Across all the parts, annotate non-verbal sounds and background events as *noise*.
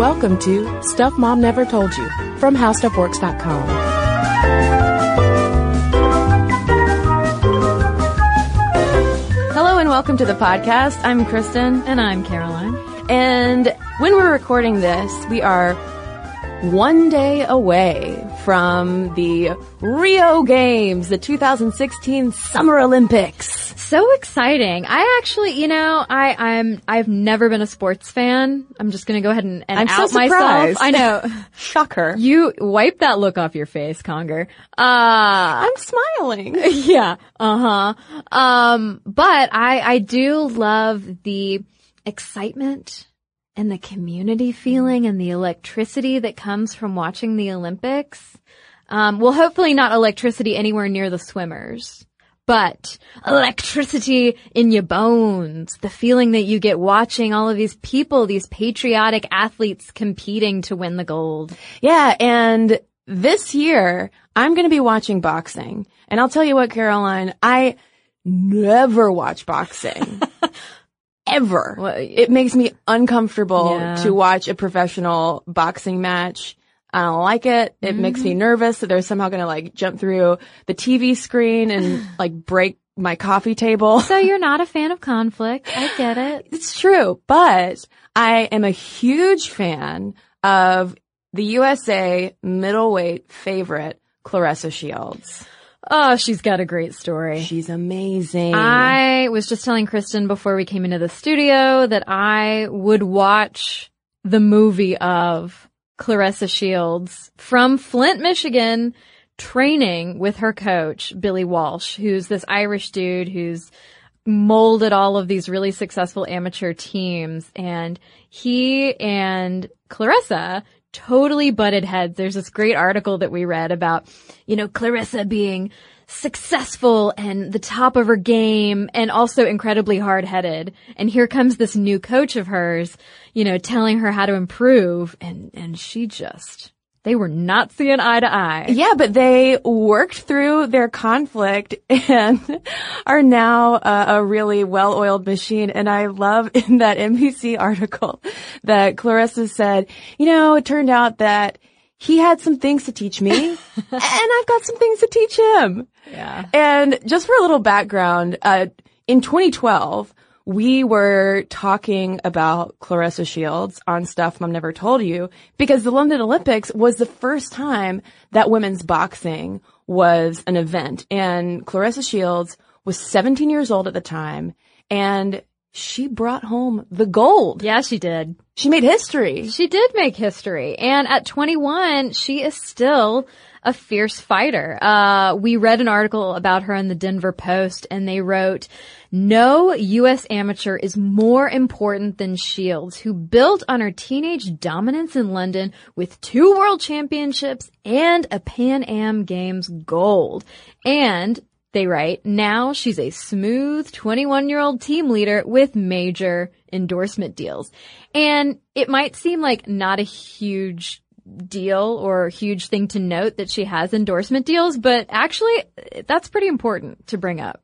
Welcome to Stuff Mom Never Told You from HowStuffWorks.com. Hello and welcome to the podcast. I'm Cristen. And I'm Caroline. And when we're recording this, we are one day away from the Rio Games, the 2016 Summer Olympics. So exciting. I actually, you know, I, I'm, I've never been a sports fan. I'm just gonna go ahead and, and I'm so out myself. surprised. I know. *laughs* Shocker. You wipe that look off your face, Conger. Uh, I'm smiling. *laughs* yeah, uh-huh. Um, but I, I do love the excitement and the community feeling and the electricity that comes from watching the Olympics. Um, well, hopefully not electricity anywhere near the swimmers, but electricity in your bones. The feeling that you get watching all of these people, these patriotic athletes competing to win the gold. Yeah, and this year I'm going to be watching boxing. And I'll tell you what, Caroline, I never watch boxing. *laughs* Ever. Well, it makes me uncomfortable Yeah. to watch a professional boxing match. I don't like it. It mm-hmm. makes me nervous that they're somehow going to like jump through the TV screen and *sighs* like break my coffee table. So you're not a fan of conflict. I get it. *laughs* It's true, but I am a huge fan of the USA middleweight favorite, Claressa Shields. Oh, she's got a great story. She's amazing. I was just telling Cristen before we came into the studio that I would watch the movie of Claressa Shields from Flint, Michigan, training with her coach, Billy Walsh, who's this Irish dude who's molded all of these really successful amateur teams. And he and Claressa totally butted heads. There's this great article that we read about, you know, Claressa being successful and the top of her game and also incredibly hard headed. And here comes this new coach of hers, you know, telling her how to improve. And, and she just, they were not seeing eye to eye. yeah, but they worked through their conflict *laughs* and are now uh, a really well-oiled machine. And I love *laughs* in that NBC article that Claressa said, you know, it turned out that he had some things to teach me *laughs* and I've got some things to teach him. Yeah. And just for a little background, uh, in 2012, we were talking about Claressa Shields on Stuff Mom Never Told You because the London Olympics was the first time that women's boxing was an event. And Claressa Shields was 17 years old at the time and she brought home the gold. Yeah, she did. She made history. She did make history. And at 21, she is still a fierce fighter. Uh, we read an article about her in the Denver Post and they wrote, no U.S. amateur is more important than Shields, who built on her teenage dominance in London with two world championships and a Pan Am Games gold. And they write, now she's a smooth 21 year old team leader with major endorsement deals. And it might seem like not a huge deal or huge thing to note that she has endorsement deals, but actually that's pretty important to bring up.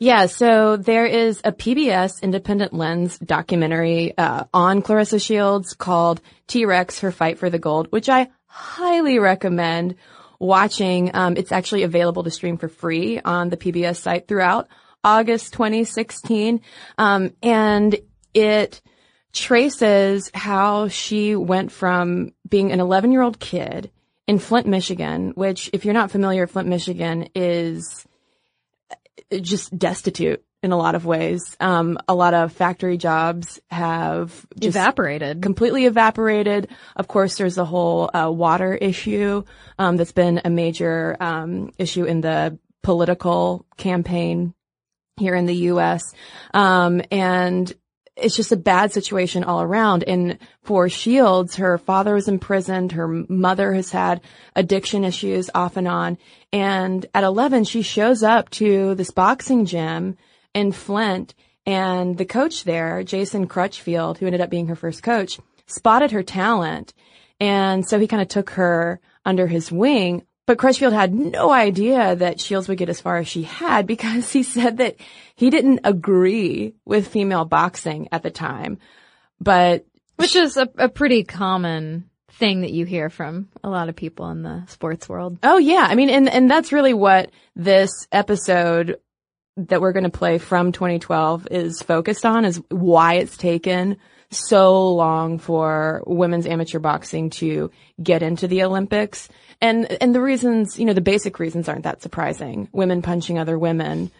Yeah, so there is a PBS Independent Lens documentary uh, on Claressa Shields called T-Rex: Her Fight for the Gold, which I highly recommend watching. Um, it's actually available to stream for free on the PBS site throughout August 2016, um, and it traces how she went from being an 11 year old kid in Flint, Michigan, which, if you're not familiar, Flint, Michigan is just destitute in a lot of ways. Um, a lot of factory jobs have just Evaporated. completely evaporated. Of course, there's the whole uh, water issue um, that's been a major um, issue in the political campaign here in the U.S. Um, and it's just a bad situation all around. And for Shields, her father was imprisoned. Her mother has had addiction issues off and on. And at 11, she shows up to this boxing gym in Flint and the coach there, Jason Crutchfield, who ended up being her first coach, spotted her talent. And so he kind of took her under his wing. But Crutchfield had no idea that Shields would get as far as she had because *laughs* he said that he didn't agree with female boxing at the time. But Which is a, a pretty common thing that you hear from a lot of people in the sports world. Oh yeah. I mean, and, and that's really what this episode that we're going to play from 2012 is focused on is why it's taken so long for women's amateur boxing to get into the Olympics. And, and the reasons, you know, the basic reasons aren't that surprising. Women punching other women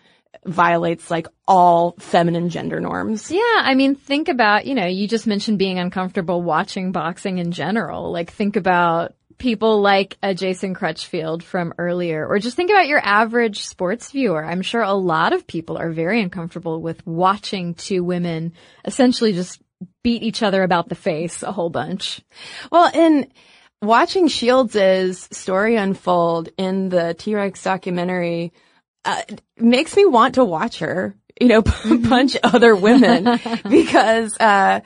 violates like all feminine gender norms. Yeah, I mean, think about, you know, you just mentioned being uncomfortable watching boxing in general. Like, think about people like a Jason Crutchfield from earlier, or just think about your average sports viewer. I'm sure a lot of people are very uncomfortable with watching two women essentially just beat each other about the face a whole bunch. Well, and watching Shields' story unfold in the T-Rex documentary uh, makes me want to watch her, you know, *laughs* punch other women *laughs* because, uh,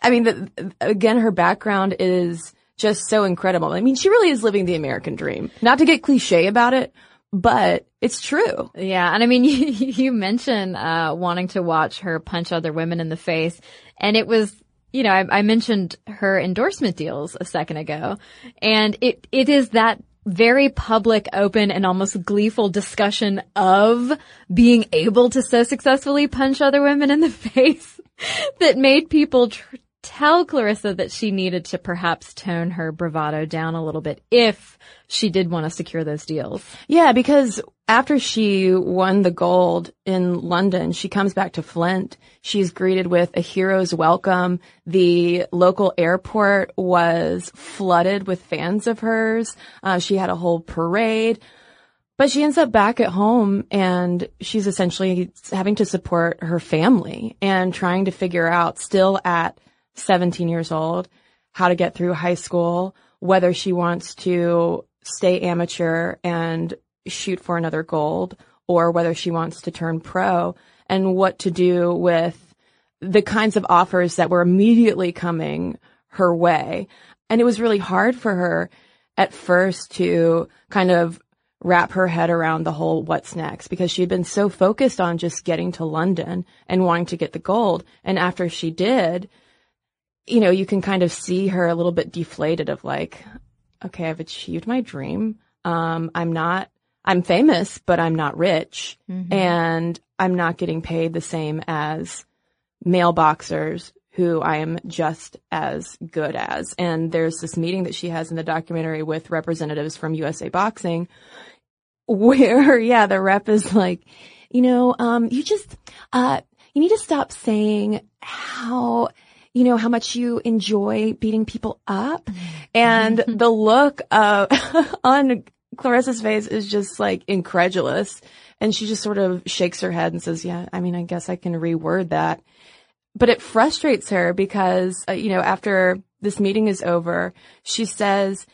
I mean, the, again, her background is just so incredible. I mean, she really is living the American dream. Not to get cliche about it, but it's true. Yeah. And I mean, *laughs* you, you mentioned, uh, wanting to watch her punch other women in the face. And it was, you know, I, I mentioned her endorsement deals a second ago. And it, it is that very public, open, and almost gleeful discussion of being able to so successfully punch other women in the *laughs* face that made people tr- tell Claressa that she needed to perhaps tone her bravado down a little bit if she did want to secure those deals. Yeah, because after she won the gold in London, she comes back to Flint. She's greeted with a hero's welcome. The local airport was flooded with fans of hers. Uh, she had a whole parade. But she ends up back at home and she's essentially having to support her family and trying to figure out still at 17 years old, how to get through high school, whether she wants to stay amateur and shoot for another gold or whether she wants to turn pro and what to do with the kinds of offers that were immediately coming her way. And it was really hard for her at first to kind of wrap her head around the whole what's next because she had been so focused on just getting to London and wanting to get the gold. And after she did, you know, you can kind of see her a little bit deflated of like, okay, I've achieved my dream. Um, I'm not, I'm famous, but I'm not rich mm-hmm. and I'm not getting paid the same as male boxers who I am just as good as. And there's this meeting that she has in the documentary with representatives from USA Boxing where, *laughs* yeah, the rep is like, you know, um, you just, uh, you need to stop saying how, you know, how much you enjoy beating people up. And the look uh, *laughs* on Claressa's face is just like incredulous. And she just sort of shakes her head and says, yeah, I mean, I guess I can reword that. But it frustrates her because, uh, you know, after this meeting is over, she says,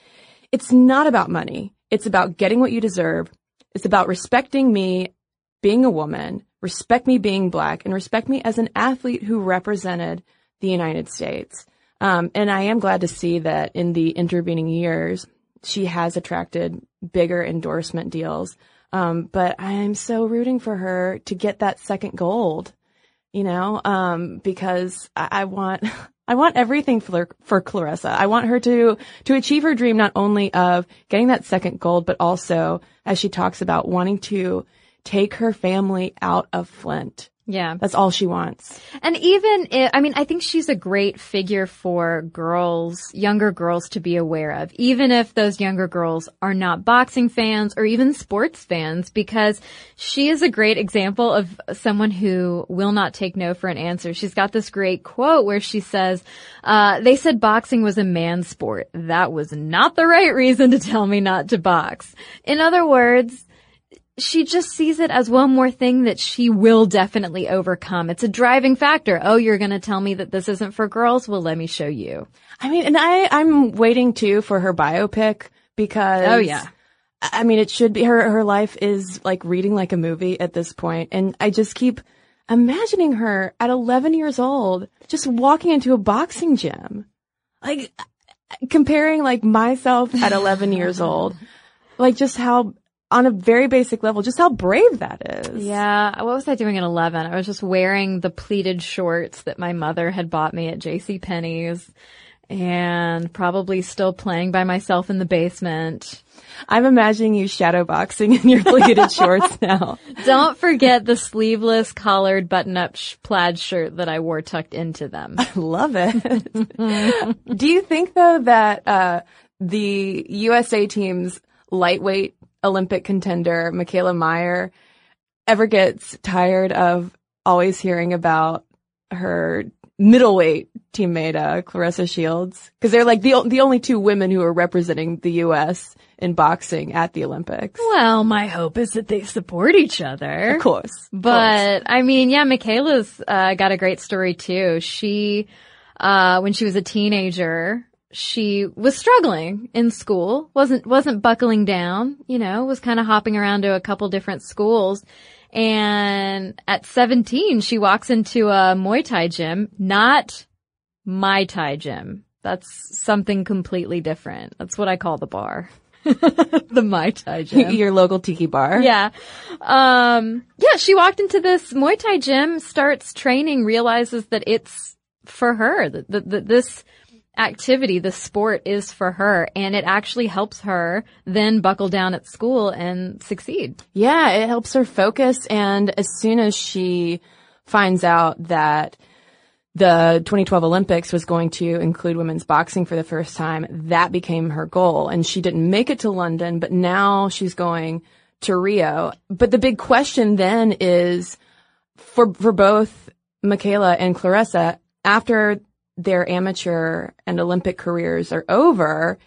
it's not about money. It's about getting what you deserve. It's about respecting me being a woman, respect me being black, and respect me as an athlete who represented the United States. Um, and I am glad to see that in the intervening years, she has attracted bigger endorsement deals. Um, but I'm so rooting for her to get that second gold, you know, um, because I, I want, *laughs* I want everything for, for Claressa. I want her to, to achieve her dream not only of getting that second gold, but also, as she talks about, wanting to take her family out of Flint. Yeah. That's all she wants. And even if, I mean, I think she's a great figure for girls, younger girls to be aware of, even if those younger girls are not boxing fans or even sports fans, because she is a great example of someone who will not take no for an answer. She's got this great quote where she says, uh, they said boxing was a man's sport. That was not the right reason to tell me not to box. In other words, she just sees it as one more thing that she will definitely overcome. It's a driving factor. Oh, you're going to tell me that this isn't for girls? Well, let me show you. I mean, and I, I'm waiting too for her biopic because. Oh, yeah. I mean, it should be her, her life is like reading like a movie at this point. And I just keep imagining her at 11 years old, just walking into a boxing gym. Like comparing like myself at 11 years *laughs* old, like just how on a very basic level, just how brave that is. Yeah. What was I doing at 11? I was just wearing the pleated shorts that my mother had bought me at J.C. Penney's and probably still playing by myself in the basement. I'm imagining you shadow boxing in your pleated *laughs* shorts now. Don't forget the sleeveless collared button up sh- plaid shirt that I wore tucked into them. *laughs* I love it. *laughs* Do you think though that, uh, the USA team's lightweight Olympic contender, Mikaela Mayer ever gets tired of always hearing about her middleweight teammate, uh, Claressa Shields? Cause they're like the, the only two women who are representing the U.S. in boxing at the Olympics. Well, my hope is that they support each other. Of course. of But I mean, yeah, Michaela's uh, got a great story too. She, uh, when she was a teenager, she was struggling in school, wasn't wasn't buckling down, you know, was kind of hopping around to a couple different schools. And at 17, she walks into a Muay Thai gym, not my Thai gym. That's something completely different. That's what I call the bar. *laughs* the Mai Tai *laughs* gym. Your local tiki bar. Yeah. Um, yeah, she walked into this Muay Thai gym, starts training, realizes that it's for her, that, that, that this activity, the sport is for her, and it actually helps her then buckle down at school and succeed. Yeah, it helps her focus. And as soon as she finds out that the 2012 Olympics was going to include women's boxing for the first time, that became her goal. And she didn't make it to London, but now she's going to Rio. But the big question then is for, for both Mikaela and Claressa, after their amateur and Olympic careers are over,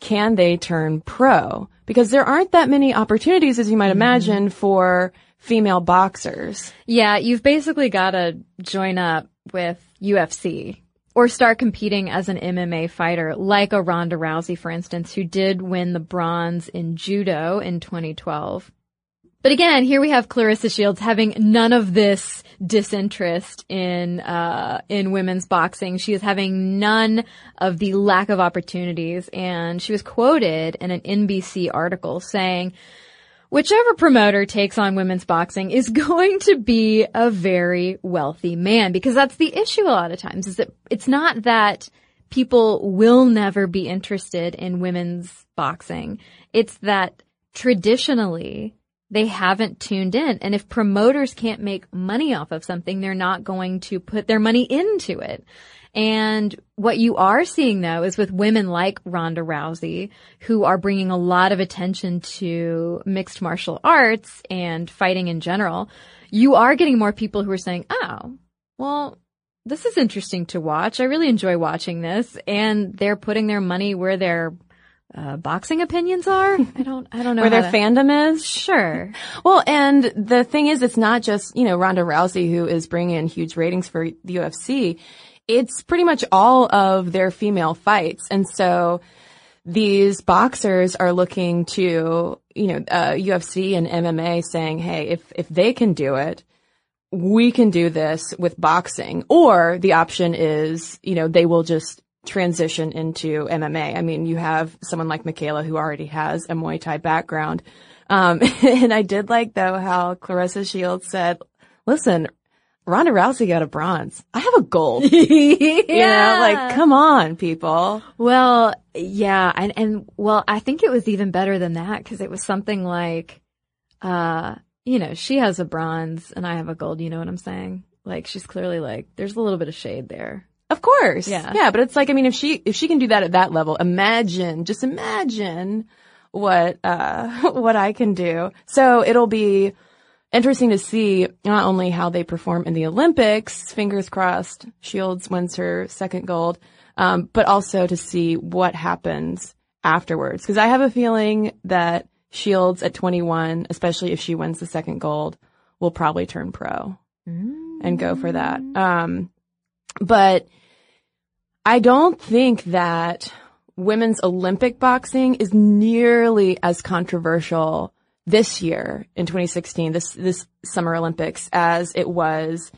can they turn pro? Because there aren't that many opportunities, as you might mm-hmm. imagine, for female boxers. Yeah, you've basically got to join up with UFC or start competing as an MMA fighter, like a Ronda Rousey, for instance, who did win the bronze in judo in 2012. But again, here we have Claressa Shields having none of this disinterest in uh, in women's boxing. She is having none of the lack of opportunities, and she was quoted in an NBC article saying, "Whichever promoter takes on women's boxing is *laughs* going to be a very wealthy man, because that's the issue a lot of times. Is that it's not that." People will never be interested in women's boxing. It's that traditionally they haven't tuned in. And if promoters can't make money off of something, they're not going to put their money into it. And what you are seeing though is with women like Ronda Rousey, who are bringing a lot of attention to mixed martial arts and fighting in general, you are getting more people who are saying, oh, well, this is interesting to watch. I really enjoy watching this. And they're putting their money where their uh, boxing opinions are. I don't, I don't know Where their to- fandom is. Sure. *laughs* Well, and the thing is, it's not just, you know, Ronda Rousey who is bringing in huge ratings for the UFC. It's pretty much all of their female fights. And so these boxers are looking to, you know, uh, UFC and MMA saying, hey, if, if they can do it, we can do this with boxing. Or the option is, you know, they will just transition into MMA. I mean, you have someone like Mikaela who already has a Muay Thai background. Um, *laughs* and I did like though how Claressa Shields said, listen, Ronda Rousey got a bronze. I have a gold. yeah. *laughs* You know, like, come on, people. Well, yeah, and and well, I think it was even better than that because it was something like, uh, you know, she has a bronze and I have a gold. You know what I'm saying? Like, she's clearly like, there's a little bit of shade there. Of course. Yeah. Yeah. But it's like, I mean, if she, if she can do that at that level, imagine, just imagine what, uh, *laughs* what I can do. So it'll be interesting to see not only how they perform in the Olympics, fingers crossed, Shields wins her second gold, um, but also to see what happens afterwards. Cause I have a feeling that Shields at 21, especially if she wins the second gold, will probably turn pro and go for that. Um, but I don't think that women's Olympic boxing is nearly as controversial this year in 2016, this, this summer Olympics as it was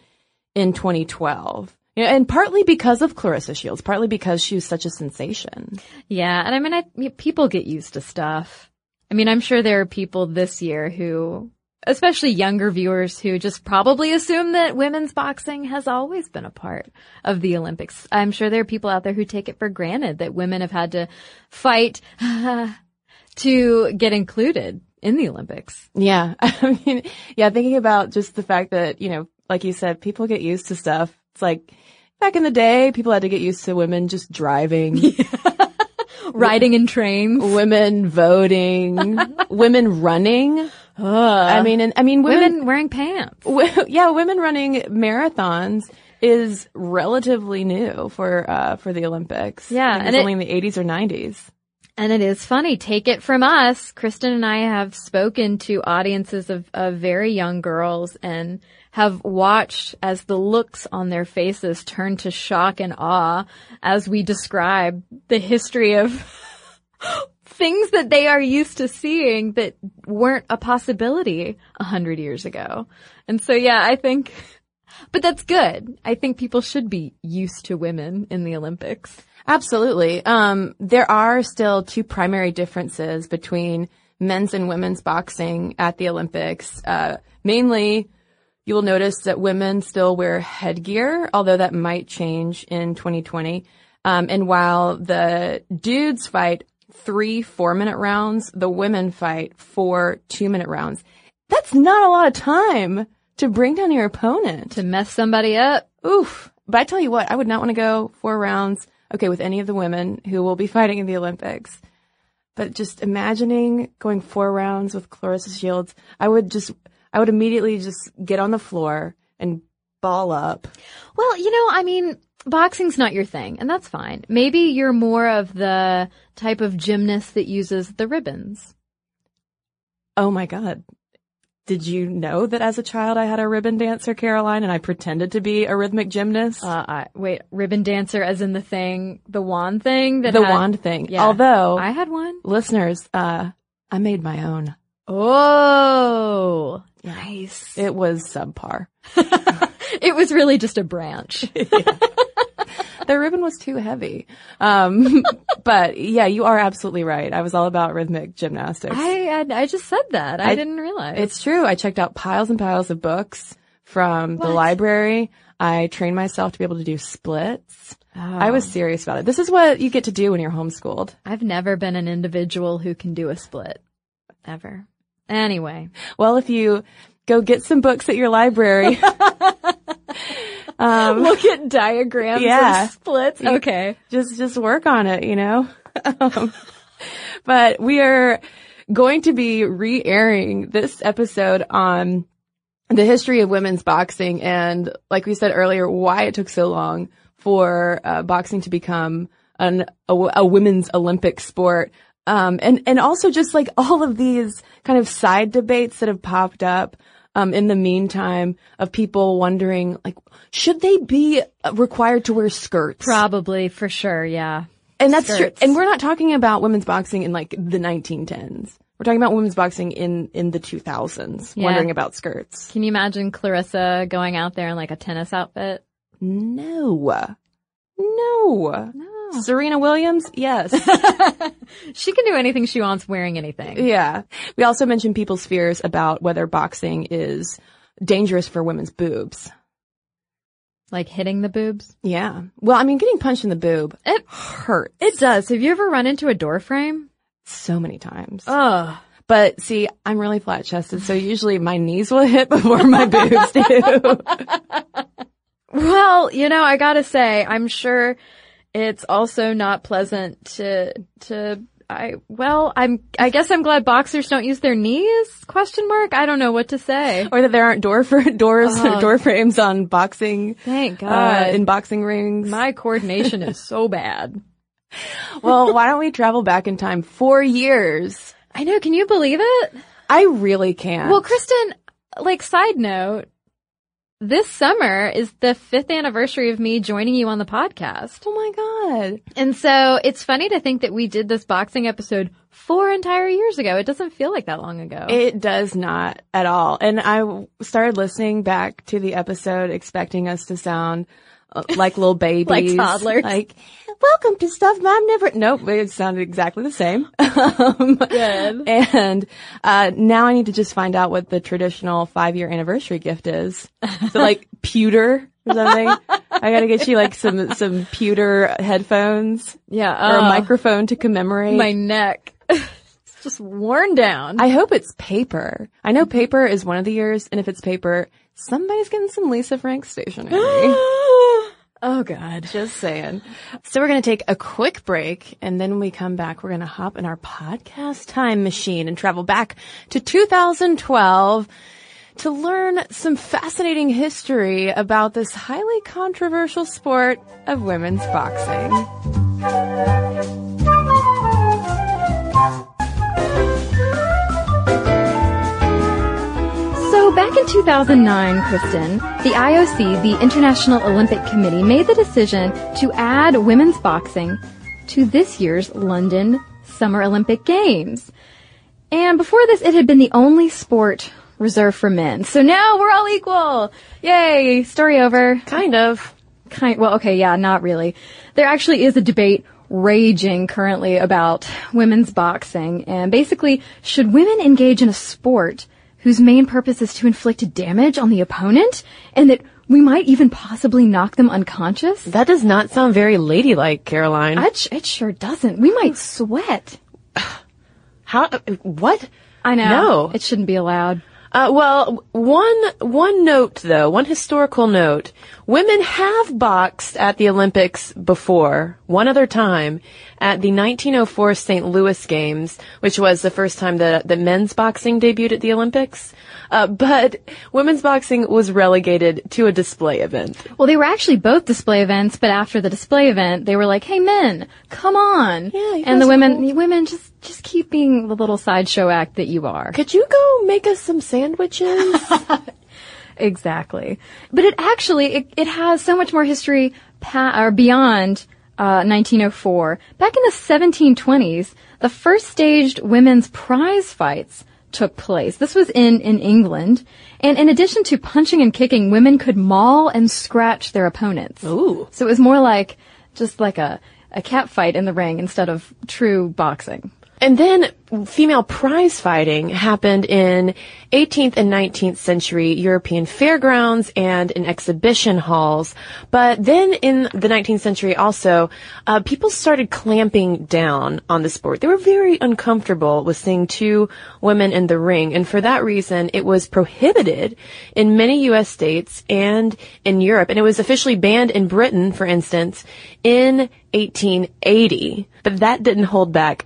in 2012. You know, and partly because of Claressa Shields, partly because she was such a sensation. Yeah, and I mean, I, people get used to stuff. I mean, I'm sure there are people this year who, especially younger viewers who just probably assume that women's boxing has always been a part of the Olympics. I'm sure there are people out there who take it for granted that women have had to fight *sighs* to get included in the Olympics. Yeah. *laughs* I mean, yeah, thinking about just the fact that, you know, like you said, people get used to stuff. It's like back in the day, people had to get used to women just driving, *laughs* Riding in trains. women voting, *laughs* women running. I mean, and I mean, women, Women wearing pants. *laughs* w- yeah, women running marathons is relatively new for, uh, for the Olympics. Yeah, and it- only in the 80s or 90s. And it is funny. Take it from us. Cristen and I have spoken to audiences of, of very young girls and have watched as the looks on their faces turn to shock and awe as we describe the history of *laughs* things that they are used to seeing that weren't a possibility a hundred years ago. And so, yeah, I think, *laughs* but that's good. I think people should be used to women in the Olympics. Absolutely. Um, there are still two primary differences between men's and women's boxing at the Olympics. Uh, mainly, you will notice that women still wear headgear, although that might change in 2020. Um, and while the dudes fight three four-minute rounds, the women fight four two-minute rounds. That's not a lot of time to bring down your opponent. To mess somebody up. Oof. But I tell you what, I would not want to go four rounds, okay, with any of the women who will be *laughs* fighting in the Olympics. But just imagining going four rounds with Claressa Shields, I would just, I would immediately just get on the floor and ball up. Well, you know, I mean, boxing's not your thing, and that's fine. Maybe you're more of the type of gymnast that uses the ribbons. Oh my God. Did you know that as a child I had a ribbon dancer, Caroline, and I pretended to be a rhythmic gymnast? Uh, I, wait, ribbon dancer as in the thing, the wand thing that the had- wand thing. Yeah. Although, I had one. listeners, uh, I made my own. Oh, nice. It was subpar. *laughs* It was really just a branch. *laughs* *laughs* the ribbon was too heavy. Um, *laughs* but yeah, you are absolutely right. I was all about rhythmic gymnastics. I, I I just said that. I, I- didn't realize. it's true. I checked out piles and piles of books from the library. I trained myself to be able to do splits. I Oh. was serious about it. This is what you get to do when you're homeschooled. I've never been an individual who can do a split. Ever. Anyway. Well, if you go get some books at your library, *laughs* um, *laughs* Look at diagrams Yeah. of splits. Okay. just just work on it, you know. *laughs* um, but we are going to be re-airing this episode on the history of women's boxing and, like we said earlier, why it took so long for uh, boxing to become an a, a women's Olympic sport. Um, and and also just like all of these kind of side debates that have popped up um, in the meantime of people wondering like should they be required to wear skirts? Probably for sure. Yeah. And that's true. And we're not talking about women's boxing in like the 1910s. We're talking about women's boxing in in the 2000s. Yeah. Wondering about skirts. Can you imagine Claressa going out there in like a tennis outfit? No. No, no, Oh. Serena Williams, yes. *laughs* She can do anything she wants wearing anything. yeah. We also mentioned people's fears about whether boxing is dangerous for women's boobs. Like hitting the boobs. Yeah. Well, I mean, getting punched in the boob It hurts. it does. Have you ever run into a door frame? so many times. Ugh. But see, I'm really flat chested, so usually my knees will *laughs* hit before my boobs do. *laughs* Well, you know, I gotta say, I'm sure it's also not pleasant to, to, I, well, I'm, I guess I'm glad boxers don't use their knees? Question mark? I don't know what to say. or that there aren't door for doors Oh. door frames on boxing Thank uh, God. in boxing rings. My coordination is so bad. *laughs* well, why don't we travel back in time four years? I know, can you believe it? I really can't. Well, Cristen, like side note, this summer is the fifth anniversary of me joining you on the podcast. oh my god, And so it's funny to think that we did this boxing episode four entire years ago. It doesn't feel like that long ago. it does not at all. And I started listening back to the episode, expecting us to sound uh, like little *laughs* babies, like toddlers. Like, welcome to stuff mom never. Nope, it sounded exactly the same. *laughs* um, Good. And uh, now I need to just find out what the traditional five year anniversary gift is. So like *laughs* pewter or something. I gotta get you like some some pewter headphones Yeah. or a uh, microphone to commemorate. My neck. it's just worn down. I hope it's paper. I know paper is one of the years, and if it's paper, somebody's getting some Lisa Frank stationery. *gasps* oh God. Just saying. So we're going to take a quick break and then when we come back, we're going to hop in our podcast time machine and travel back to 2012 to learn some fascinating history about this highly controversial sport of women's boxing. So back in 2009, Cristen, the IOC, the International Olympic Committee, made the decision to add women's boxing to this year's London Summer Olympic Games. And before this, it had been the only sport reserved for men. So now we're all equal. Yay! Story over. Kind of. Kind, well, okay, yeah, not really. There actually is a debate raging currently about women's boxing, and basically, should women engage in a sport whose main purpose is to inflict damage on the opponent, and that we might even possibly knock them unconscious? That does not sound very ladylike, Caroline. It, it sure doesn't. We might sweat. *sighs* How, what? I know. No. It shouldn't be allowed. Uh, well, one one note though, one historical note: women have boxed at the Olympics before, one other time, at the 1904 St. Louis Games, which was the first time that that men's boxing debuted at the Olympics. Uh, but women's boxing was relegated to a display event. Well, they were actually both display events, but after the display event, they were like, "Hey, men, come on!" Yeah, you and the women, cool. the women just just keep being the little sideshow act that you are. Could you go make us some sandwiches? *laughs* Exactly. But it actually, it, it has so much more history pa- or beyond uh, 1904. Back in the 1720s, the first staged women's prize fights took place. This was in, in England. And in addition to punching and kicking, women could maul and scratch their opponents. Ooh. So it was more like, just like a, a cat fight in the ring instead of true boxing. And then female prize fighting happened in 18th and 19th century European fairgrounds and in exhibition halls. But then in the 19th century also, uh, people started clamping down on the sport. They were very uncomfortable with seeing two women in the ring. And for that reason, it was prohibited in many U.S. states and in Europe. And it was officially banned in Britain, for instance, in 1880. But that didn't hold back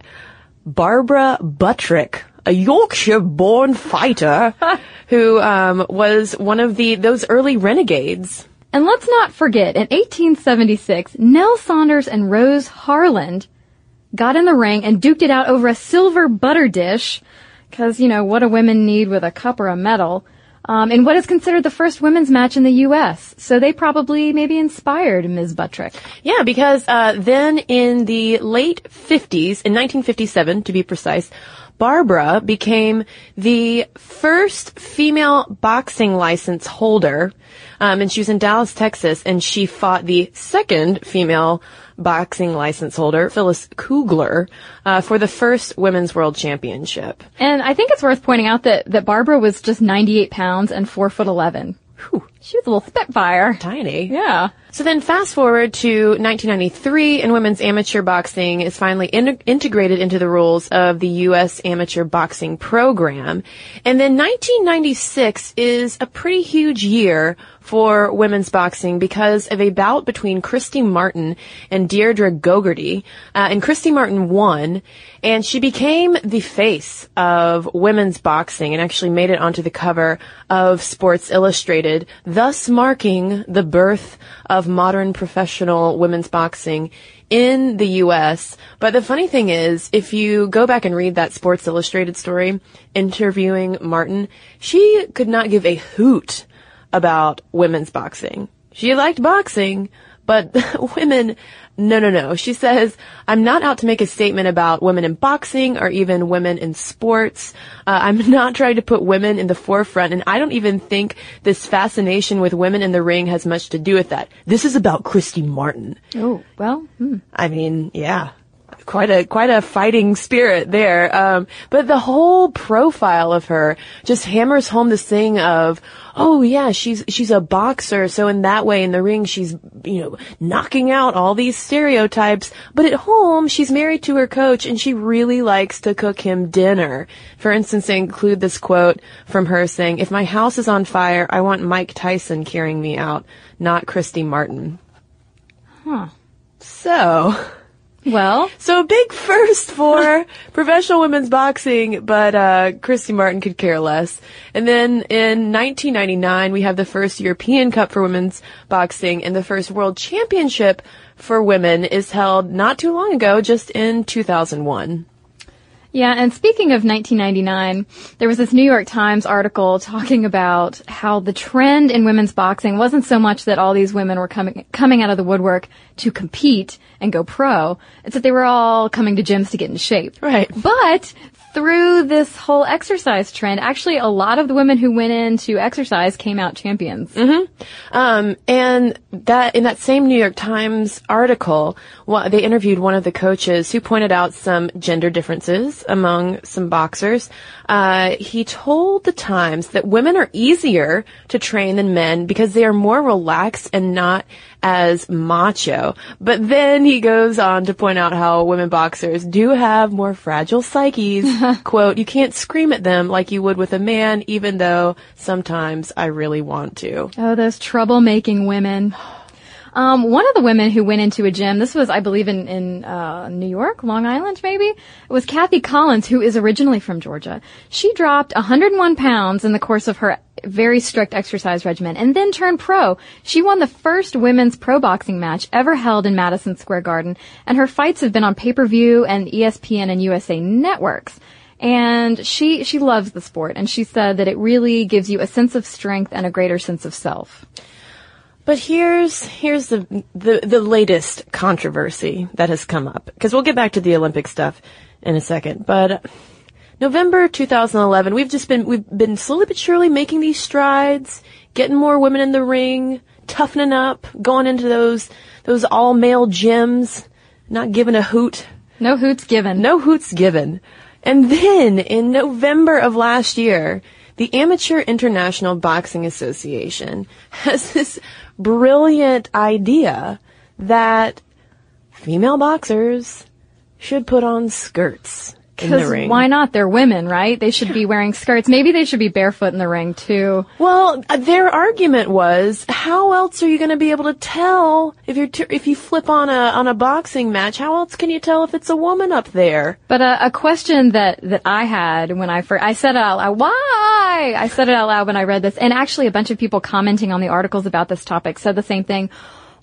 Barbara Buttrick, a Yorkshire-born fighter *laughs* who um, was one of the those early renegades. And let's not forget, in 1876, Nell Saunders and Rose Harland got in the ring and duked it out over a silver butter dish, because, you know, what do women need with a cup or a medal, um, in what is considered the first women's match in the U.S. So they probably maybe inspired Ms. Buttrick. Yeah, because uh, then in the late 50s, in 1957 to be precise, Barbara became the first female boxing license holder, um, and she was in Dallas, Texas, and she fought the second female boxing license holder, Phyllis Kugler, uh, for the first Women's World Championship. And I think it's worth pointing out that, that Barbara was just 98 pounds and 4 foot 11. She was a little spitfire. Tiny. Yeah. So then fast forward to 1993 and women's amateur boxing is finally in- integrated into the rules of the U.S. amateur boxing program. And then 1996 is a pretty huge year for women's boxing because of a bout between Christy Martin and Deirdre Gogarty. Uh, and Christy Martin won and she became the face of women's boxing and actually made it onto the cover of Sports Illustrated, thus marking the birth of modern professional women's boxing in the US. But the funny thing is, if you go back and read that Sports Illustrated story interviewing Martin, she could not give a hoot about women's boxing. She liked boxing, But *laughs* women, no, no, no. She says, I'm not out to make a statement about women in boxing or even women in sports. Uh, I'm *laughs* not trying to put women in the forefront, and I don't even think this fascination with women in the ring has much to do with that. This is about Christy Martin. Oh, well, hmm. I mean, yeah. Quite a quite a fighting spirit there, um, but the whole profile of her just hammers home this thing of, oh yeah, she's she's a boxer, so in that way in the ring she's you know knocking out all these stereotypes, but at home she's married to her coach and she really likes to cook him dinner. For instance, they include this quote from her saying, "If my house is on fire, I want Mike Tyson carrying me out, not Christy Martin." Huh. So. *laughs* Well, So a big first for *laughs* professional women's boxing, but uh, Christy Martin could care less. And then in 1999, we have the first European Cup for women's boxing, and the first World Championship for women is held not too long ago, just in 2001. Yeah, and speaking of 1999, there was this New York Times article talking about how the trend in women's boxing wasn't so much that all these women were coming coming out of the woodwork to compete and go pro. It's that they were all coming to gyms to get in shape. Right. But through this whole exercise trend, actually a lot of the women who went into exercise came out champions. Mm-hmm. Um, and that in that same New York Times article, well, they interviewed one of the coaches who pointed out some gender differences among some boxers. Uh, he told the Times that women are easier to train than men because they are more relaxed and not as macho. But then he goes on to point out how women boxers do have more fragile psyches. *laughs* Quote, you can't scream at them like you would with a man, even though sometimes I really want to. Oh, those troublemaking women. *sighs* Um, one of the women who went into a gym, this was, I believe, in, in uh, New York, Long Island, maybe, was Kathy Collins, who is originally from Georgia. She dropped 101 pounds in the course of her very strict exercise regimen and then turned pro. She won the first women's pro boxing match ever held in Madison Square Garden, and her fights have been on pay-per-view and ESPN and USA networks. And she, she loves the sport, and she said that it really gives you a sense of strength and a greater sense of self. But here's here's the the, the latest controversy that has come up because we'll get back to the Olympic stuff in a second. But November 2011, we've just been we've been slowly but surely making these strides, getting more women in the ring, toughening up, going into those those all male gyms, not giving a hoot No hoots given. no hoots given. And then in November of last year, the Amateur International Boxing Association *laughs* has this brilliant idea that female boxers should put on skirts in the ring. why not? They're women, right? They should be wearing skirts. Maybe they should be barefoot in the ring too. Well, uh, their argument was, how else are you going to be able to tell if you're t- if you flip on a on a boxing match? How else can you tell if it's a woman up there? But uh, a question that that I had when I first I said it out loud. Why? I said it out loud when I read this, and actually a bunch of people commenting on the articles about this topic said the same thing.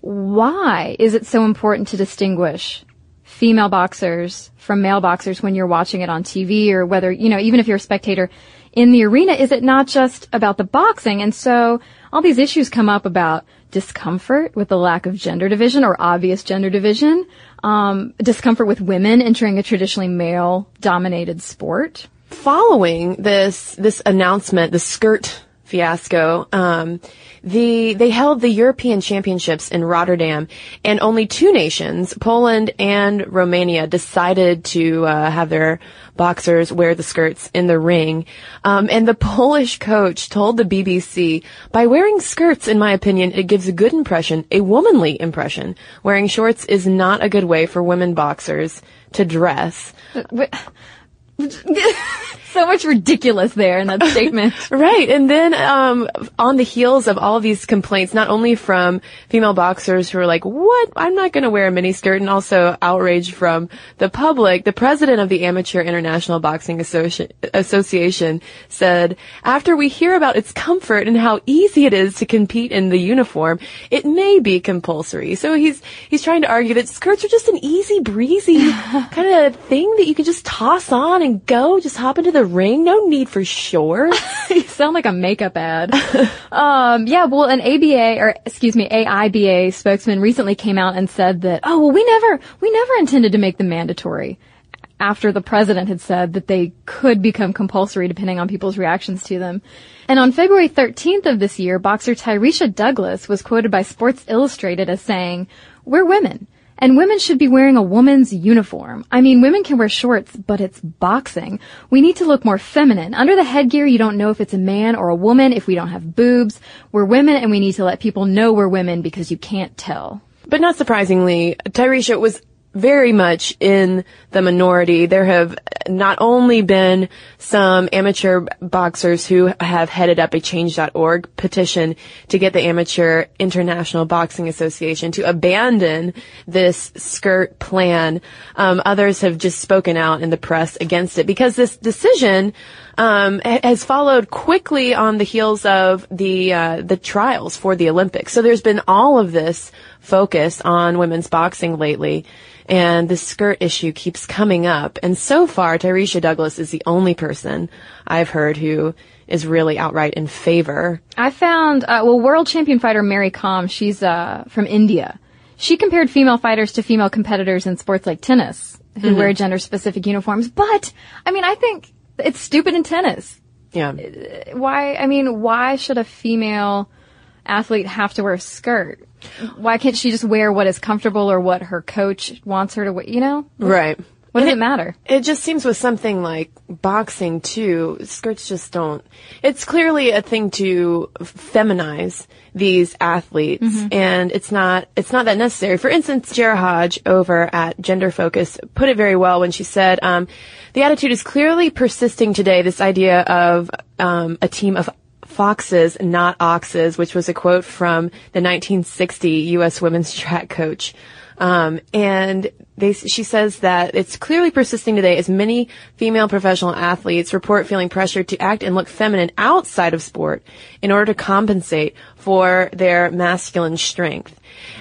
Why is it so important to distinguish female boxers from male boxers when you're watching it on TV or whether, you know, even if you're a spectator in the arena, is it not just about the boxing? And so all these issues come up about discomfort with the lack of gender division or obvious gender division, um, discomfort with women entering a traditionally male dominated sport. following this this announcement, the skirt fiasco, um, the they held the European Championships in Rotterdam, and only two nations, Poland and Romania, decided to uh, have their boxers wear the skirts in the ring. Um, and the *laughs* Polish coach told the BBC, "By wearing skirts, in my opinion, it gives a good impression, a womanly impression. Wearing shorts is not a good way for women boxers to dress." *laughs* *laughs* so much ridiculous there in that statement. *laughs* Right. And then, um, on the heels of all of these complaints, not only from female boxers who are like, what? I'm not going to wear a miniskirt and also outrage from the public. The president of the Amateur International Boxing Associ- Association said, after we hear about its comfort and how easy it is to compete in the uniform, it may be compulsory. So he's, he's trying to argue that skirts are just an easy breezy *laughs* kind of thing that you can just toss on and go, just hop into the ring. No need for sure. *laughs* you sound like a makeup ad. *laughs* um, yeah, well, an ABA or excuse me, AIBA spokesman recently came out and said that, oh, well, we never, we never intended to make them mandatory. After the president had said that they could become compulsory depending on people's reactions to them. And on February 13th of this year, boxer Tyrieshia Douglas was quoted by Sports Illustrated as saying, we're women. And women should be wearing a woman's uniform. I mean, women can wear shorts, but it's boxing. We need to look more feminine. Under the headgear, you don't know if it's a man or a woman if we don't have boobs. We're women and we need to let people know we're women because you can't tell. But not surprisingly, Tyrieshia was very much in the minority. There have not only been some amateur boxers who have headed up a change.org petition to get the Amateur International Boxing Association to abandon this skirt plan. Um, others have just spoken out in the press against it because this decision um, has followed quickly on the heels of the uh, the trials for the Olympics. So there's been all of this focus on women's boxing lately and the skirt issue keeps coming up. And so far, Tyrieshia Douglas is the only person I've heard who is really outright in favor. I found, uh, well, world champion fighter Mary Kom, she's uh, from India. She compared female fighters to female competitors in sports like tennis who mm-hmm. wear gender specific uniforms. But, I mean, I think it's stupid in tennis. Yeah. Why, I mean, why should a female athlete have to wear a skirt? Why can't she just wear what is comfortable or what her coach wants her to wear? You know? Right. What does it, it, matter? It just seems with something like boxing too, skirts just don't. It's clearly a thing to feminize these athletes, mm-hmm. and it's not. It's not that necessary. For instance, Jarrah Hodge over at Gender Focus put it very well when she said, um, "The attitude is clearly persisting today. This idea of um, a team of foxes, not oxes, which was a quote from the 1960 U.S. women's *laughs* track coach. Um, and they, she says that it's clearly persisting today as many female professional athletes report feeling pressured to act and look feminine outside of sport in order to compensate for their masculine strength.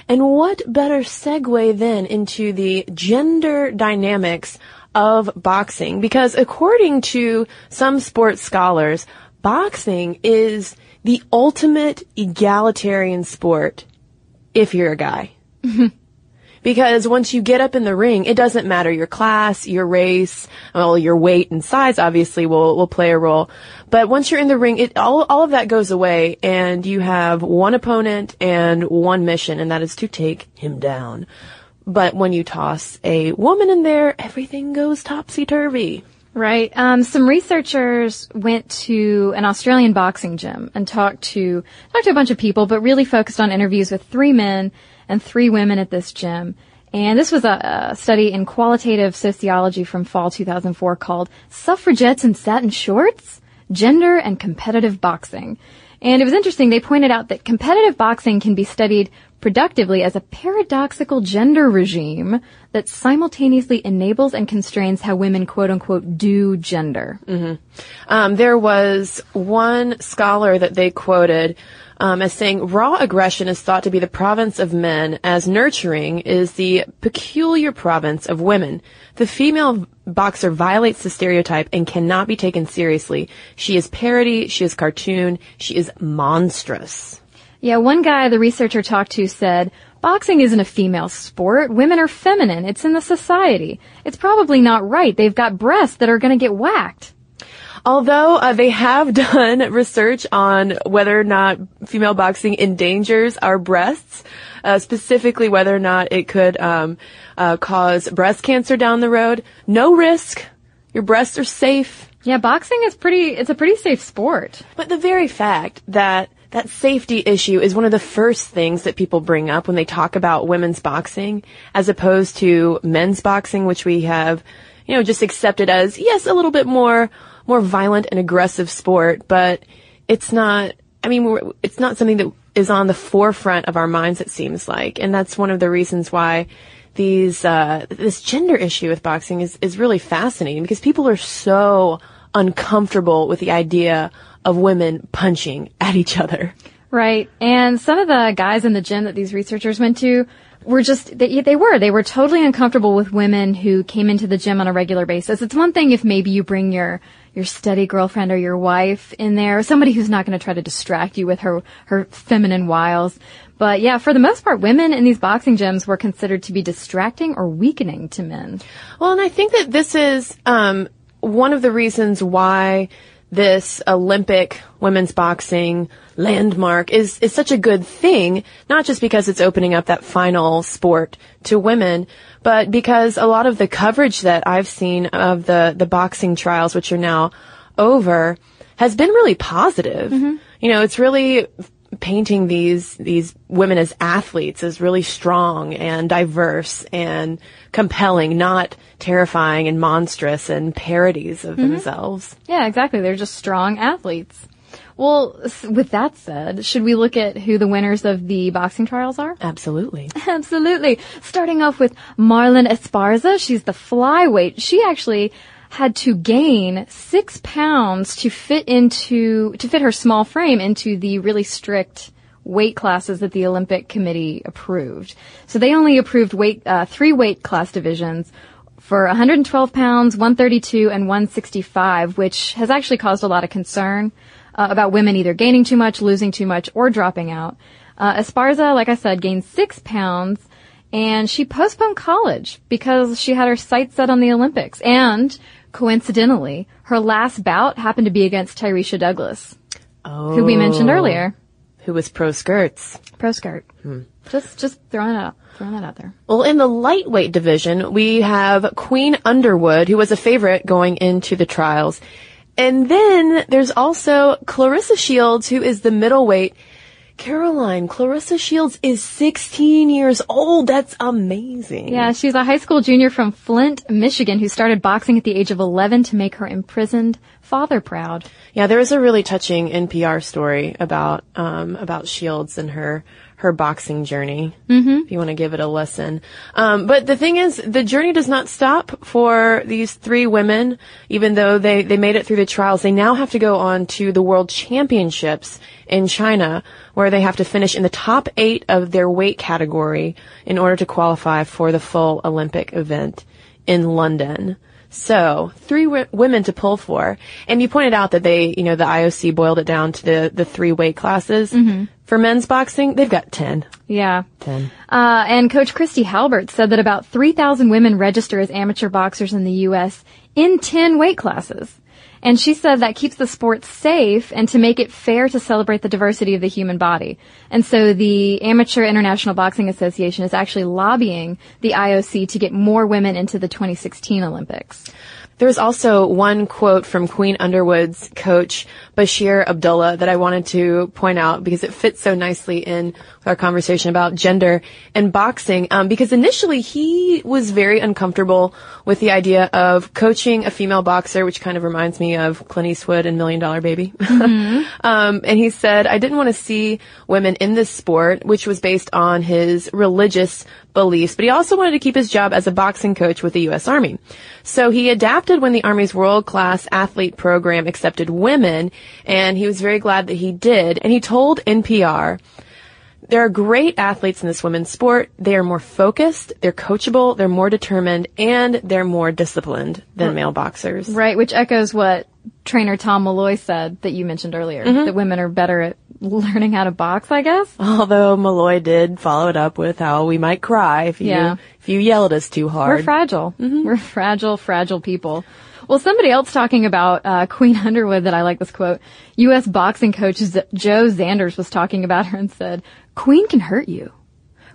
And what better segue then into the gender dynamics of boxing? Because according to some sports scholars, boxing is the ultimate egalitarian sport if you're a guy. *laughs* because once you get up in the ring, it doesn't matter your class, your race, well, your weight and size obviously will, will play a role. But once you're in the ring, it, all, all of that goes away and you have one opponent and one mission and that is to take him down. But when you toss a woman in there, everything goes topsy-turvy. Right. Um, some researchers went to an Australian boxing gym and talked to talked to a bunch of people, but really focused on interviews with three men and three women at this gym. And this was a, a study in qualitative sociology from fall 2004 called "Suffragettes in Satin Shorts: Gender and Competitive Boxing." And it was interesting. They pointed out that competitive boxing can be studied productively as a paradoxical gender regime that simultaneously enables and constrains how women quote unquote do gender. Mm-hmm. Um, there was one scholar that they quoted um, as saying raw aggression is thought to be the province of men, as nurturing is the peculiar province of women. The female boxer violates the stereotype and cannot be taken seriously. She is parody, she is cartoon, she is monstrous. Yeah, one guy the researcher talked to said, Boxing isn't a female sport. Women are feminine. It's in the society. It's probably not right. They've got breasts that are going to get whacked. Although uh, they have *laughs* done research on whether or not female boxing endangers our breasts, uh, specifically whether or not it could um, uh, cause breast cancer down the road, no risk. Your breasts are safe. Yeah, boxing is pretty. It's a pretty safe sport. But the very fact that that safety issue is one of the first things that people bring up when they talk about women's boxing as opposed to men's boxing, which we have, you know, just accepted as, yes, a little bit more, more violent and aggressive sport, but it's not, I mean, it's not something that is on the forefront of our minds, it seems like. And that's one of the reasons why these, uh, this gender issue with boxing is, is really fascinating because people are so uncomfortable with the idea of women punching at each other. Right. And some of the guys in the gym that these researchers went to were just they, they were they were totally uncomfortable with women who came into the gym on a regular basis. It's one thing if maybe you bring your your steady girlfriend or your wife in there, somebody who's not going to try to distract you with her her feminine wiles. But yeah, for the most part, women in these boxing gyms were considered to be distracting or weakening to men. Well, and I think that this is um, one of the reasons why this Olympic women's boxing landmark is, is such a good thing, not just because it's opening up that final sport to women, but because a lot of the coverage that I've seen of the, the boxing trials, which are now over, has been really positive. Mm-hmm. You know, it's really painting these these women as athletes as really strong and diverse and compelling, not terrifying and monstrous and parodies of mm-hmm. themselves. Yeah, exactly. They're just strong athletes. Well, with that said, should we look at who the winners of the boxing trials are? Absolutely. *laughs* Absolutely. Starting off with Marlen Esparza. She's the flyweight. She actually had to gain six pounds to fit into, to fit her small frame into the really strict weight classes that the Olympic Committee approved. So they only approved weight, uh, three weight class divisions for 112 pounds, 132, and 165, which has actually caused a lot of concern uh, about women either gaining too much, losing too much, or dropping out. Uh, Esparza, like I said, gained six pounds, and she postponed college because she had her sights set on the Olympics. And coincidentally, her last bout happened to be against Tyrieshia Douglas, Oh. who we mentioned oh. earlier. Who was pro skirts. Pro skirt. Hmm. Just, just throwing it out, throwing that out there. Well, in the lightweight division, we have Queen Underwood, who was a favorite going into the trials. And then there's also Claressa Shields, who is the middleweight. Caroline, Claressa Shields is 16 years old. That's amazing. Yeah, she's a high school junior from Flint, Michigan, who started boxing at the age of 11 to make her imprisoned father proud. Yeah, there was a really touching NPR story about um, about Shields and her her boxing journey. Mm-hmm. If you want to give it a listen, um, but the thing is, the journey does not stop for these three women. Even though they they made it through the trials, they now have to go on to the World Championships in China, where they have to finish in the top eight of their weight category in order to qualify for the full Olympic event in London. So, three w- women to pull for. And you pointed out that they, you know, the IOC boiled it down to the, the three weight classes. For men's boxing, they've got 10. Yeah. 10. Uh, and Coach Christy Halbert said that about 3,000 women register as amateur boxers in the U.S. in 10 weight classes. And she said that keeps the sport safe and to make it fair to celebrate the diversity of the human body. And so the Amateur International Boxing Association is actually lobbying the IOC to get more women into the 2016 Olympics. There's also one quote from Queen Underwood's coach, Bashir Abdullah, that I wanted to point out because it fits so nicely in with our conversation about gender and boxing. Um, because initially he was very uncomfortable with the idea of coaching a female boxer, which kind of reminds me of Clint Eastwood and Million Dollar Baby. *laughs* um, and he said, I didn't want to see women in this sport, which was based on his religious beliefs, but he also wanted to keep his job as a boxing coach with the U.S. Army. So he adapted when the Army's world-class athlete program accepted women, and he was very glad that he did. And he told NPR, there are great athletes in this women's sport. They are more focused, they're coachable, they're more determined, and they're more disciplined than male boxers. Right, which echoes what trainer Tom Malloy said that you mentioned earlier, mm-hmm. that women are better at learning how to box, I guess. *laughs* Although Malloy did follow it up with how we might cry if you Yeah. if you yell at us too hard. We're fragile. We're fragile, fragile people. Well, somebody else talking about uh, Queen Underwood that I like this quote. U.S. boxing coach Z- Joe Zanders was talking about her and said, "Queen can hurt you.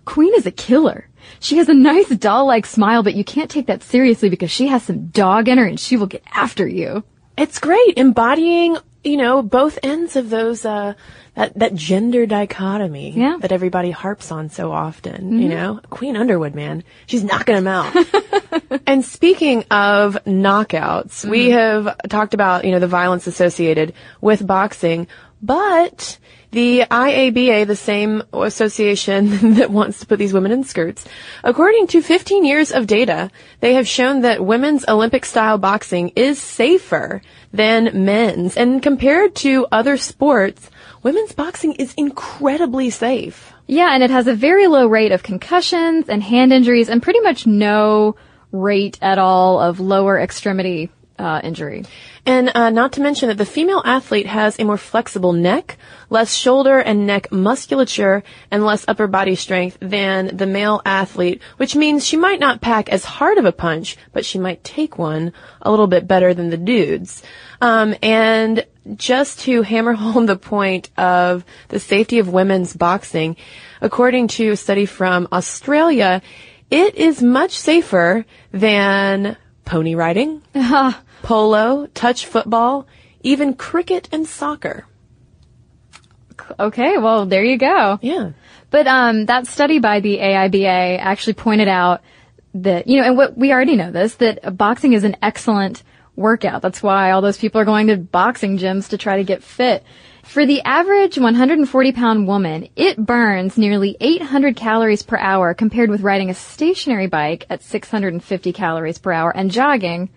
Queen is a killer. She has a nice doll-like smile, but you can't take that seriously because she has some dog in her and she will get after you." It's great embodying, you know, both ends of those uh that that gender dichotomy Yeah. that everybody harps on so often, you know? Queen Underwood, man. She's knocking them out. *laughs* and speaking of knockouts, we have talked about, you know, the violence associated with boxing, but the IABA, the same association *laughs* that wants to put these women in skirts, according to 15 years of data, they have shown that women's Olympic style boxing is safer than men's. And compared to other sports, women's boxing is incredibly safe. Yeah, and it has a very low rate of concussions and hand injuries and pretty much no rate at all of lower extremity uh, injury. And uh, not to mention that the female athlete has a more flexible neck, less shoulder and neck musculature, and less upper body strength than the male athlete, which means she might not pack as hard of a punch, but she might take one a little bit better than the dudes. Um, and just to hammer *laughs* home the point of the safety of women's boxing, according to a study from Australia, it is much safer than pony riding, *laughs* polo, touch football, even cricket and soccer. Okay, well, there you go. Yeah. But um, that study by the AIBA actually pointed out that, you know, and what we already know this, that boxing is an excellent workout. That's why all those people are going to boxing gyms to try to get fit. For the average 140 pound woman, it burns nearly 800 calories per hour compared with riding a stationary bike at 650 calories per hour and jogging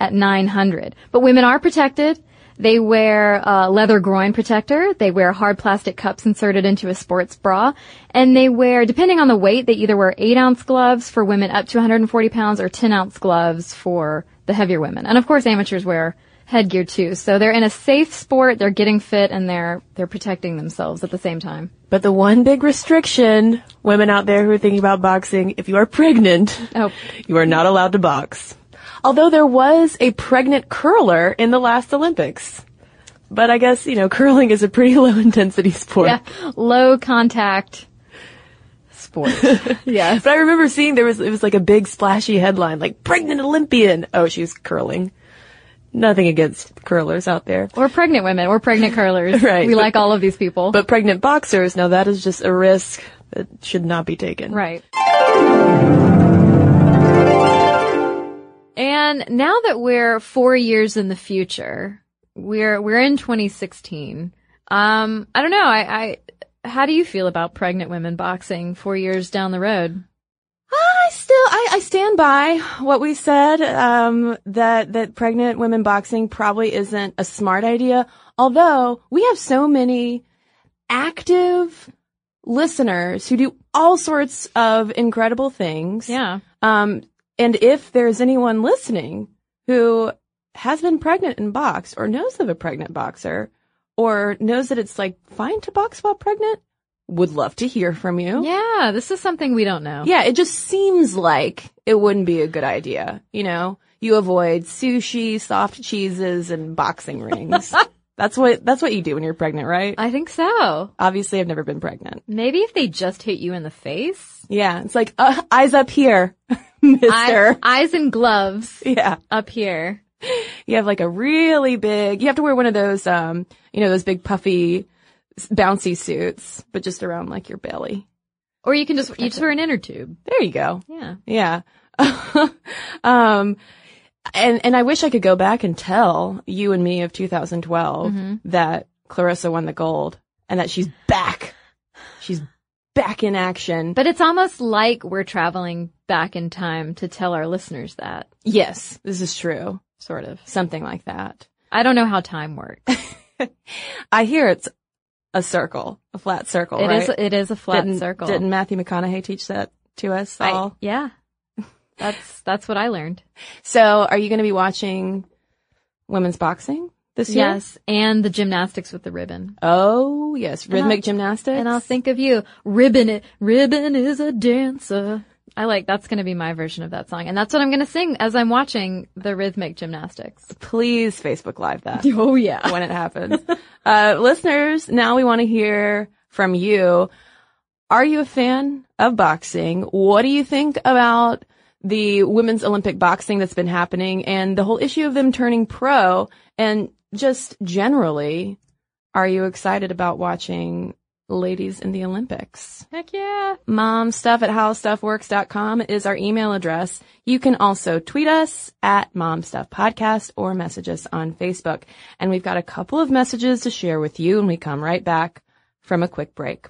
at 900. But women are protected. They wear a leather groin protector. They wear hard plastic cups inserted into a sports bra. And they wear, depending on the weight, they either wear 8 ounce gloves for women up to 140 pounds or 10 ounce gloves for the heavier women. And of course amateurs wear headgear too. So they're in a safe sport, they're getting fit, and they're, they're protecting themselves at the same time. But the one big restriction, women out there who are thinking about boxing, if you are pregnant, Oh. you are not allowed to box. Although there was a pregnant curler in the last Olympics. But I guess, you know, curling is a pretty *laughs* low intensity sport. Yeah. Low contact sport. *laughs* yeah. But I remember seeing there was, it was like a big splashy headline, like pregnant Olympian. Oh, she was curling. Nothing against curlers out there. Or pregnant women, or pregnant curlers. *laughs* Right. We like all of these people. But pregnant boxers, now that is just a risk that should not be taken. Right. And now that we're four years in the future, we're we're in 2016. Um, I don't know. I, I how do you feel about pregnant women boxing four years down the road? I still, I, I stand by what we said, um, that, that pregnant women boxing probably isn't a smart idea. Although we have so many active listeners who do all sorts of incredible things. Yeah. Um, and if there's anyone listening who has been pregnant and boxed or knows of a pregnant boxer or knows that it's like fine to box while pregnant, would love to hear from you. Yeah, this is something we don't know. Yeah, it just seems like it wouldn't be a good idea. You know, you avoid sushi, soft cheeses, and boxing rings. *laughs* that's what that's what you do when you're pregnant, right? I think so. Obviously, I've never been pregnant. Maybe if they just hit you in the face. Yeah, it's like uh, eyes up here, *laughs* Mister. Eye- eyes and gloves yeah, up here. you have like a really big. You have to wear one of those, um, you know, those big puffy, bouncy suits, but just around like your belly. Or you can just, you just wear an inner tube. There you go. Yeah. Yeah. *laughs* um, and, and I wish I could go back and tell you and me of 2012 that Claressa won the gold and that she's back. She's back in action. But it's almost like we're traveling back in time to tell our listeners that. yes, this is true. Sort of. Something like that. I don't know how time works. *laughs* I hear it's a circle, a flat circle, It right? is. it is a flat didn't, circle. Didn't Matthew McConaughey teach that to us I- all? yeah. That's, that's what I learned. So are you going to be watching women's boxing this year? Yes. And the gymnastics with the ribbon. Oh, yes. Rhythmic I'll- gymnastics. And I'll think of you. Ribbon, ribbon is a dancer. I like, that's gonna be my version of that song. And that's what I'm gonna sing as I'm watching the rhythmic gymnastics. please Facebook Live that *laughs* Oh yeah. when it happens. *laughs* uh, listeners, now we want to hear from you. Are you a fan of boxing? What do you think about the women's Olympic boxing that's been happening and the whole issue of them turning pro? And just generally, are you excited about watching ladies in the Olympics? Heck yeah. momstuff at howstuffworks.com is our email address. You can also tweet us at mom stuff podcast or message us on Facebook. And we've got a couple of messages to share with you and we come right back from a quick break.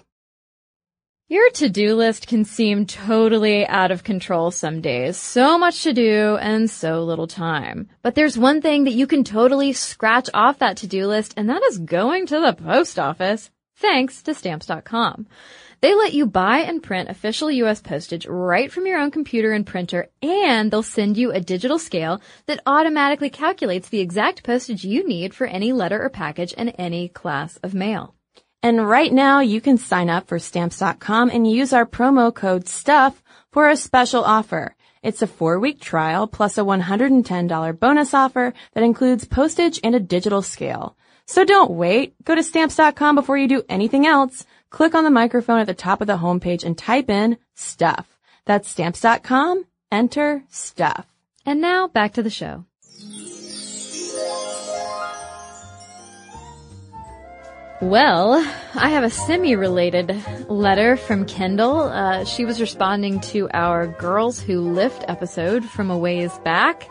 Your to-do list can seem totally out of control some days. So much to do and so little time. But there's one thing that you can totally scratch off that to-do list and that is going to the post office. Thanks to stamps.com. They let you buy and print official U.S. postage right from your own computer and printer, and they'll send you a digital scale that automatically calculates the exact postage you need for any letter or package in any class of mail. And right now you can sign up for stamps.com and use our promo code STUFF for a special offer. It's a four week trial plus a $110 bonus offer that includes postage and a digital scale. So don't wait. Go to stamps.com before you do anything else. Click on the microphone at the top of the homepage and type in stuff. That's stamps.com. Enter stuff. And now back to the show. Well, I have a semi-related letter from Kendall. Uh, she was responding to our Girls Who Lift episode from a ways back.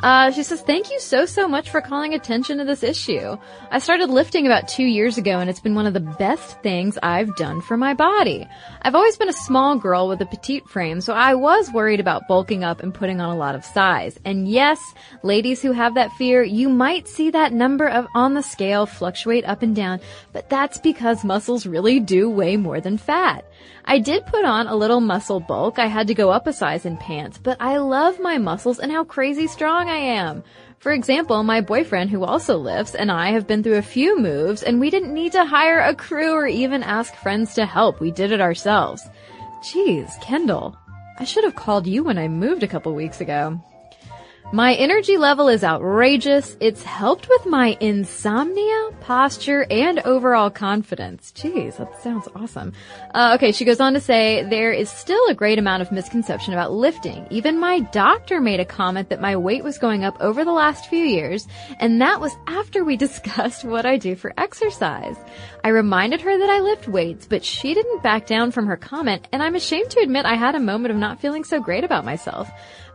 Uh, she says, thank you so, so much for calling attention to this issue. I started lifting about two years ago and it's been one of the best things I've done for my body. I've always been a small girl with a petite frame, so I was worried about bulking up and putting on a lot of size. And yes, ladies who have that fear, you might see that number of on the scale fluctuate up and down, but that's because muscles really do weigh more than fat. I did put on a little muscle bulk. I had to go up a size in pants, but I love my muscles and how crazy strong I am. For example, my boyfriend who also lifts and I have been through a few moves and we didn't need to hire a crew or even ask friends to help. We did it ourselves. Jeez, Kendall. I should have called you when I moved a couple weeks ago. My energy level is outrageous. It's helped with my insomnia, posture, and overall confidence. Jeez, that sounds awesome. Uh, okay, she goes on to say there is still a great amount of misconception about lifting. Even my doctor made a comment that my weight was going up over the last few years, and that was after we *laughs* discussed what I do for exercise. I reminded her that I lift weights, but she didn't back down from her comment, and I'm ashamed to admit I had a moment of not feeling so great about myself.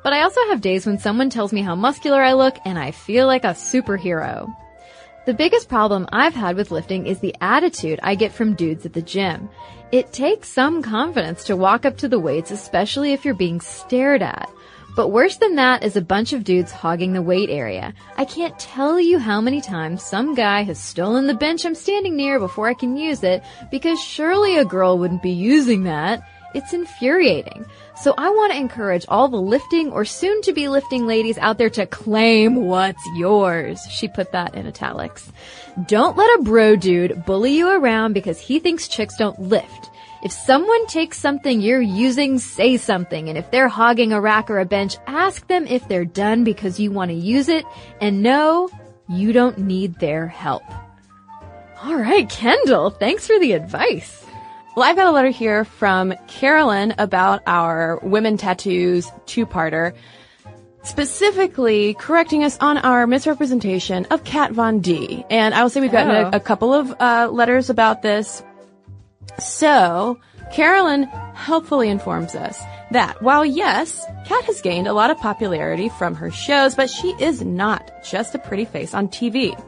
But I also have days when someone tells me how muscular I look and I feel like a superhero. The biggest problem I've had with lifting is the attitude I get from dudes at the gym. It takes some confidence to walk up to the weights, especially if you're being stared at. But worse than that is a bunch of dudes hogging the weight area. I can't tell you how many times some guy has stolen the bench I'm standing near before I can use it because surely a girl wouldn't be using that. It's infuriating. So I want to encourage all the lifting or soon to be lifting ladies out there to claim what's yours. She put that in italics. Don't let a bro dude bully you around because he thinks chicks don't lift. If someone takes something you're using, say something. And if they're hogging a rack or a bench, ask them if they're done because you want to use it. And no, you don't need their help. All right, Kendall, thanks for the advice. Well, I've got a letter here from Carolyn about our women tattoos two-parter, specifically correcting us on our misrepresentation of Kat Von D. And I will say we've gotten Oh. a, a couple of uh, letters about this. So, Carolyn helpfully informs us that while yes, Kat has gained a lot of popularity from her shows, but she is not just a pretty face on TV.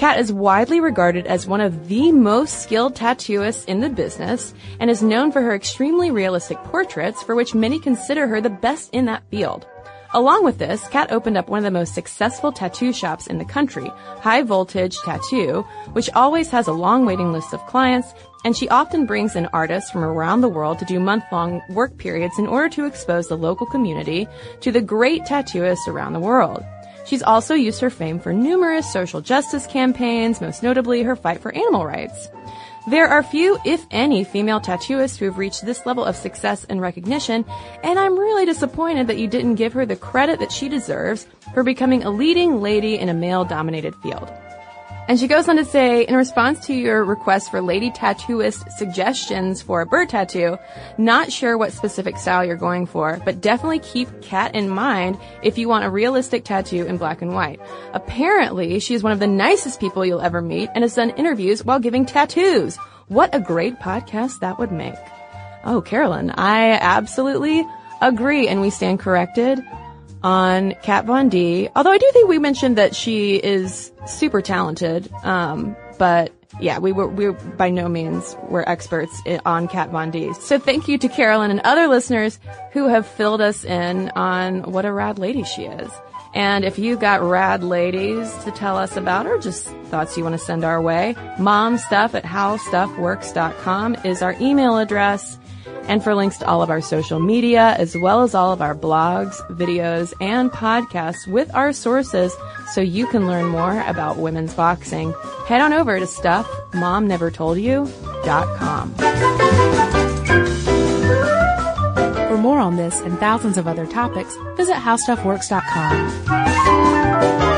Kat is widely regarded as one of the most skilled tattooists in the business and is known for her extremely realistic portraits for which many consider her the best in that field. Along with this, Kat opened up one of the most successful tattoo shops in the country, High Voltage Tattoo, which always has a long waiting list of clients, and she often brings in artists from around the world to do month-long work periods in order to expose the local community to the great tattooists around the world. She's also used her fame for numerous social justice campaigns, most notably her fight for animal rights. There are few, if any, female tattooists who have reached this level of success and recognition, and I'm really disappointed that you didn't give her the credit that she deserves for becoming a leading lady in a male-dominated field. And she goes on to say, in response to your request for lady tattooist suggestions for a bird tattoo, not sure what specific style you're going for, but definitely keep Kat in mind if you want a realistic tattoo in black and white. Apparently, she is one of the nicest people you'll ever meet and has done interviews while giving tattoos. What a great podcast that would make. Oh, Carolyn, I absolutely agree and we stand corrected on Kat Von D. Although I do think we mentioned that she is super talented, um, but yeah, we were, we by no means were experts on Kat Von D. So thank you to Carolyn and other listeners who have filled us in on what a rad lady she is. And if you got rad ladies to tell us about or just thoughts you want to send our way, momstuff at howstuffworks.com is our email address. And for links to all of our social media, as well as all of our blogs, videos, and podcasts with our sources, so you can learn more about women's boxing, head on over to stuffmomnevertoldyou.com. For more on this and thousands of other topics, visit howstuffworks.com.